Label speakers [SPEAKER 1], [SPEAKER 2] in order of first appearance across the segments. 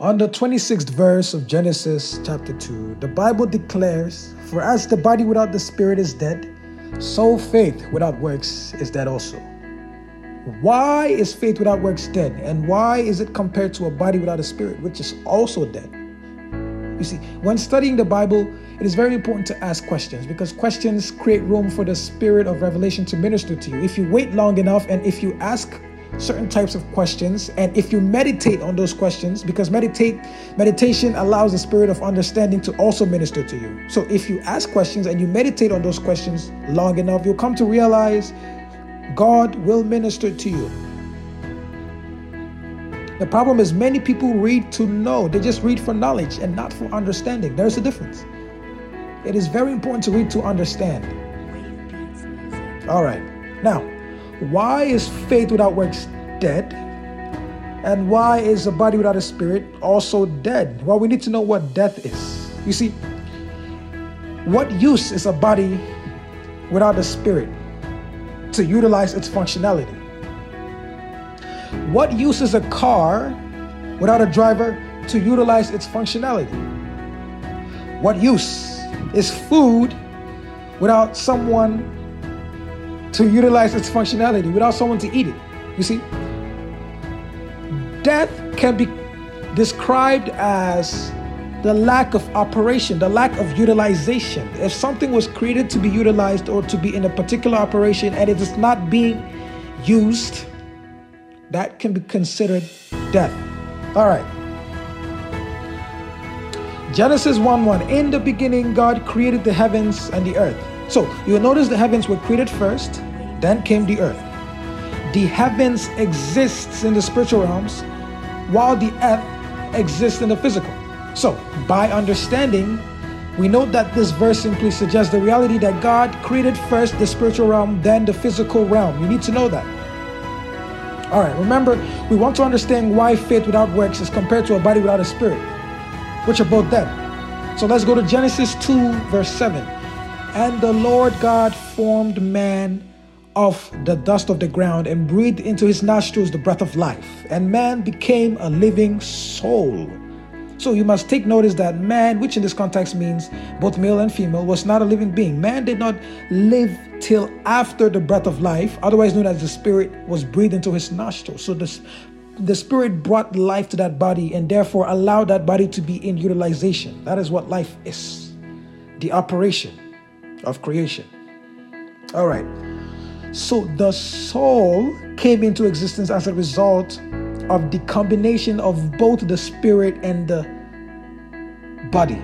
[SPEAKER 1] On the 26th verse of Genesis chapter 2, the Bible declares, For as the body without the spirit is dead, so faith without works is dead also. Why is faith without works dead? And why is it compared to a body without a spirit, which is also dead? You see, when studying the Bible, it is very important to ask questions because questions create room for the spirit of revelation to minister to you. If you wait long enough and if you ask certain types of questions. And if you meditate on those questions because meditate meditation allows the spirit of understanding to also minister to you. So if you ask questions and you meditate on those questions long enough you'll come to realize god will minister to you. The problem is many people read to know. They just read for knowledge and not for understanding. There's a difference. It is very important to read to understand. All right. Now why is faith without works dead? And why is a body without a spirit also dead? Well, we need to know what death is. You see, what use is a body without a spirit to utilize its functionality? What use is a car without a driver to utilize its functionality? What use is food without someone to utilize its functionality without someone to eat it. You see, death can be described as the lack of operation, the lack of utilization. If something was created to be utilized or to be in a particular operation and it is not being used, that can be considered death. All right. Genesis 1 1. In the beginning, God created the heavens and the earth. So you'll notice the heavens were created first, then came the earth. The heavens exists in the spiritual realms, while the earth exists in the physical. So by understanding, we note that this verse simply suggests the reality that God created first the spiritual realm, then the physical realm. You need to know that. All right, remember, we want to understand why faith without works is compared to a body without a spirit, which are both dead. So let's go to Genesis 2, verse 7. And the Lord God formed man of the dust of the ground and breathed into his nostrils the breath of life, and man became a living soul. So you must take notice that man, which in this context means both male and female, was not a living being. Man did not live till after the breath of life, otherwise known as the spirit, was breathed into his nostrils. So this the spirit brought life to that body and therefore allowed that body to be in utilization. That is what life is the operation of creation. All right. So the soul came into existence as a result of the combination of both the spirit and the body.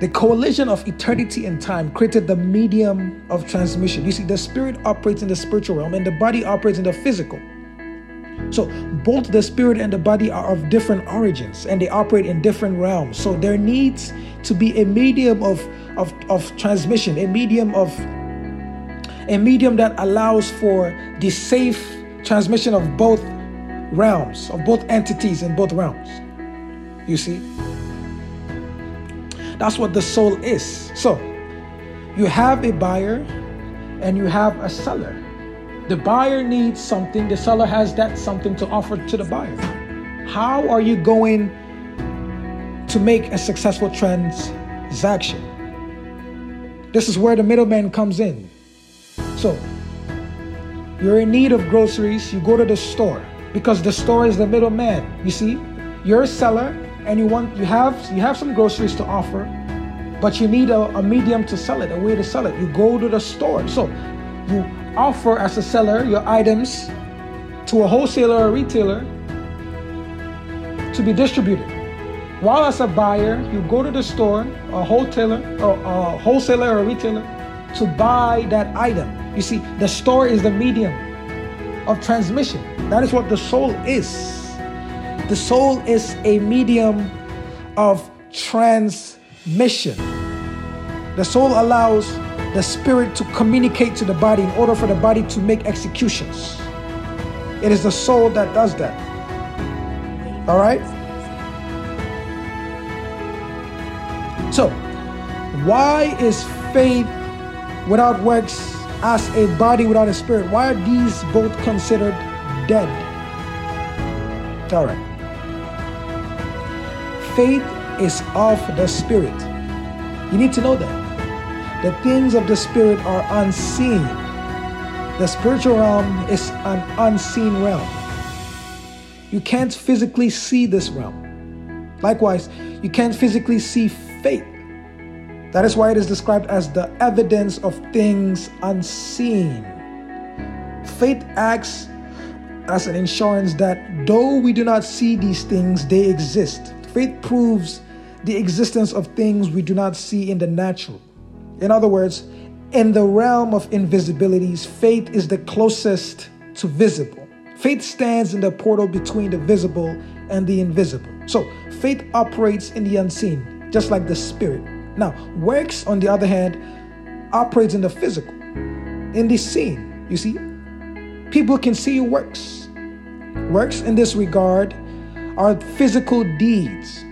[SPEAKER 1] The coalition of eternity and time created the medium of transmission. You see, the spirit operates in the spiritual realm and the body operates in the physical. So both the spirit and the body are of different origins and they operate in different realms. So there needs to be a medium of, of, of transmission, a medium of a medium that allows for the safe transmission of both realms, of both entities in both realms. You see? That's what the soul is. So you have a buyer and you have a seller. The buyer needs something, the seller has that something to offer to the buyer. How are you going to make a successful transaction? This is where the middleman comes in. So, you're in need of groceries, you go to the store because the store is the middleman. You see, you're a seller and you want you have you have some groceries to offer, but you need a, a medium to sell it, a way to sell it. You go to the store. So, you offer as a seller your items to a wholesaler or retailer to be distributed. While as a buyer, you go to the store, a wholesaler or a wholesaler or retailer to buy that item. You see, the store is the medium of transmission. That is what the soul is. The soul is a medium of transmission. The soul allows the spirit to communicate to the body in order for the body to make executions. It is the soul that does that. All right? So, why is faith without works as a body without a spirit? Why are these both considered dead? All right. faith is of the Spirit. You need to know that. The things of the Spirit are unseen. The spiritual realm is an unseen realm. You can't physically see this realm. Likewise, you can't physically see faith. That is why it is described as the evidence of things unseen. Faith acts as an insurance that though we do not see these things, they exist. Faith proves the existence of things we do not see in the natural. In other words, in the realm of invisibilities, faith is the closest to visible. Faith stands in the portal between the visible and the invisible. So, faith operates in the unseen, just like the spirit. Now, works, on the other hand, operates in the physical, in the seen. You see, people can see your works. Works in this regard are physical deeds.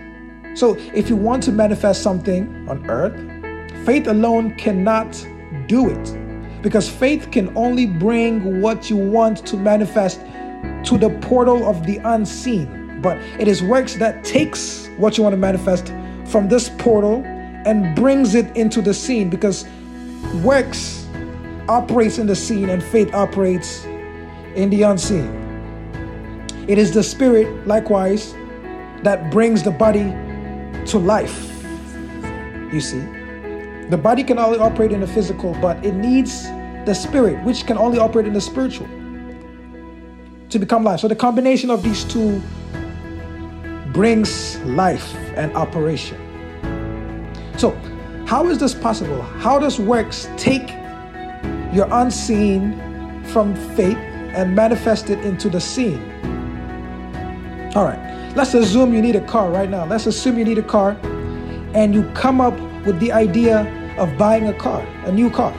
[SPEAKER 1] So, if you want to manifest something on earth, faith alone cannot do it. Because faith can only bring what you want to manifest to the portal of the unseen. But it is works that takes what you want to manifest from this portal and brings it into the seen because works operates in the seen and faith operates in the unseen. It is the spirit, likewise, that brings the body to life. You see, the body can only operate in the physical, but it needs the spirit, which can only operate in the spiritual, to become life. So the combination of these two brings life and operation. So, how is this possible? How does works take your unseen from faith and manifest it into the seen? All right, let's assume you need a car right now. Let's assume you need a car and you come up with the idea of buying a car, a new car.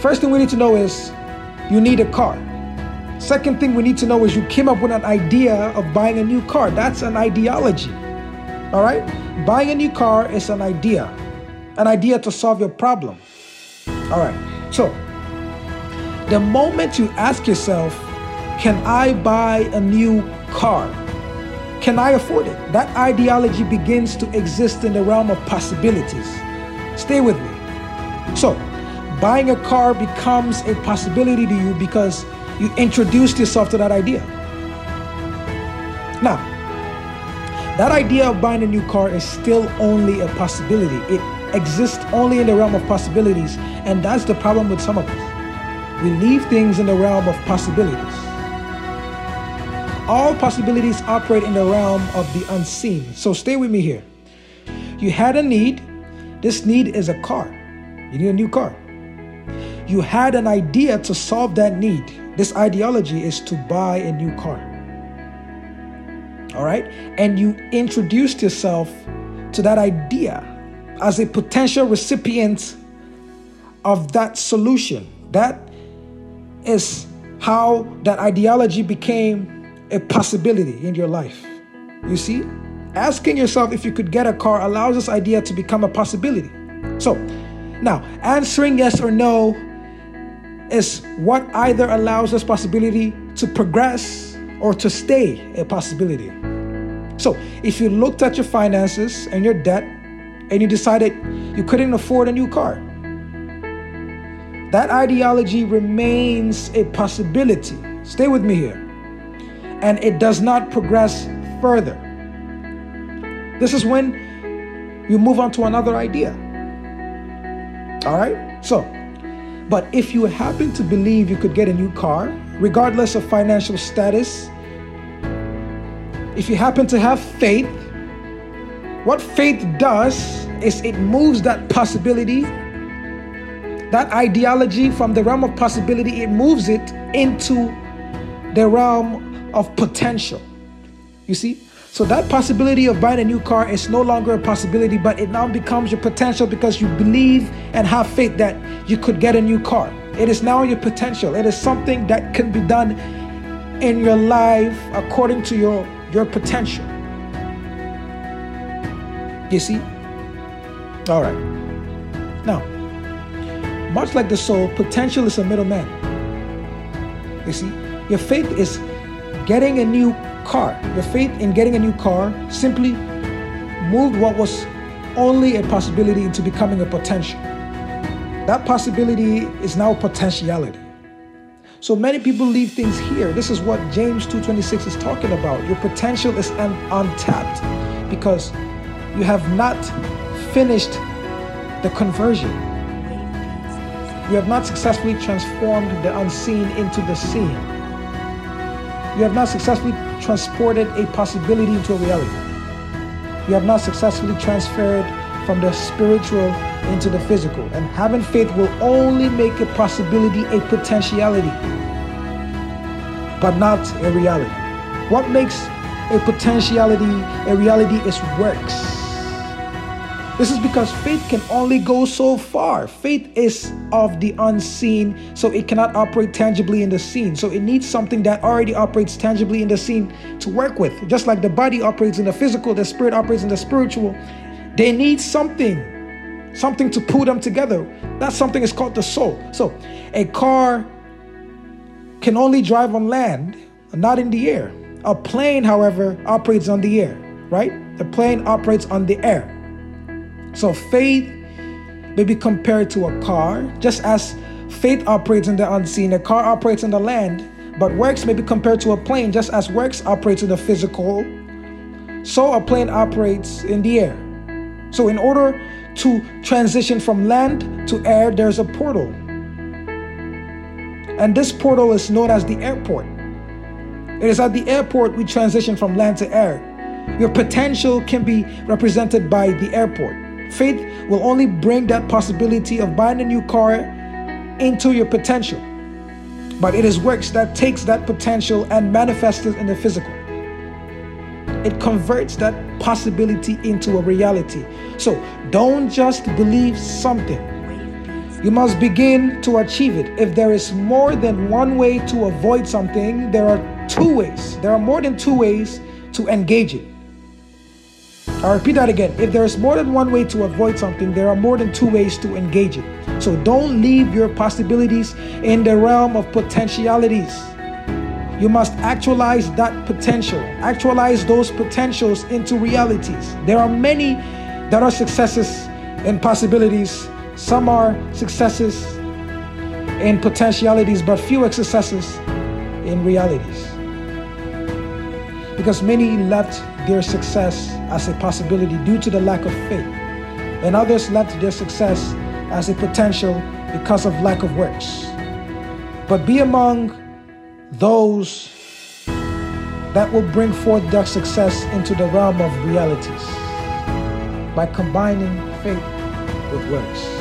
[SPEAKER 1] First thing we need to know is you need a car. Second thing we need to know is you came up with an idea of buying a new car. That's an ideology. All right? Buying a new car is an idea, an idea to solve your problem. All right. So, the moment you ask yourself, can I buy a new car? Can I afford it? That ideology begins to exist in the realm of possibilities. Stay with me. So, buying a car becomes a possibility to you because you introduced yourself to that idea. Now, that idea of buying a new car is still only a possibility. It exists only in the realm of possibilities. And that's the problem with some of us. We leave things in the realm of possibilities. All possibilities operate in the realm of the unseen. So stay with me here. You had a need. This need is a car. You need a new car. You had an idea to solve that need. This ideology is to buy a new car all right? And you introduced yourself to that idea as a potential recipient of that solution. That is how that ideology became a possibility in your life. You see, asking yourself if you could get a car allows this idea to become a possibility. So, now answering yes or no is what either allows this possibility to progress or to stay a possibility. So, if you looked at your finances and your debt and you decided you couldn't afford a new car, that ideology remains a possibility. Stay with me here. And it does not progress further. This is when you move on to another idea. All right? So, but if you happen to believe you could get a new car, regardless of financial status, if you happen to have faith, what faith does is it moves that possibility, that ideology from the realm of possibility, it moves it into the realm of potential. You see? So that possibility of buying a new car is no longer a possibility, but it now becomes your potential because you believe and have faith that you could get a new car. It is now your potential. It is something that can be done in your life according to your your potential. You see? All right. Now, much like the soul, potential is a middleman. You see, your faith is getting a new car, your faith in getting a new car simply moved what was only a possibility into becoming a potential. That possibility is now potentiality. So many people leave things here. This is what James 2:26 is talking about. Your potential is un- untapped because you have not finished the conversion. You have not successfully transformed the unseen into the seen. You have not successfully transported a possibility into a reality. You have not successfully transferred from the spiritual into the physical. And having faith will only make a possibility a potentiality, but not a reality. What makes a potentiality a reality is works. This is because faith can only go so far. Faith is of the unseen, so it cannot operate tangibly in the seen. So it needs something that already operates tangibly in the seen to work with. Just like the body operates in the physical, the spirit operates in the spiritual. They need something, something to pull them together. That something is called the soul. So a car can only drive on land, not in the air. A plane, however, operates on the air, right? The plane operates on the air. So faith may be compared to a car, just as faith operates in the unseen, a car operates in the land, but works may be compared to a plane, just as works operates in the physical, so a plane operates in the air. So, in order to transition from land to air, there's a portal. And this portal is known as the airport. It is at the airport we transition from land to air. Your potential can be represented by the airport. Faith will only bring that possibility of buying a new car into your potential. But it is works that takes that potential and manifests it in the physical. It converts that possibility into a reality. So don't just believe something. You must begin to achieve it. If there is more than one way to avoid something, there are two ways. There are more than two ways to engage it. I'll repeat that again. If there is more than one way to avoid something, there are more than two ways to engage it. So don't leave your possibilities in the realm of potentialities. You must actualize that potential, actualize those potentials into realities. There are many that are successes and possibilities, some are successes in potentialities, but few are successes in realities. Because many left their success as a possibility due to the lack of faith, and others left their success as a potential because of lack of works. But be among those that will bring forth their success into the realm of realities by combining faith with works.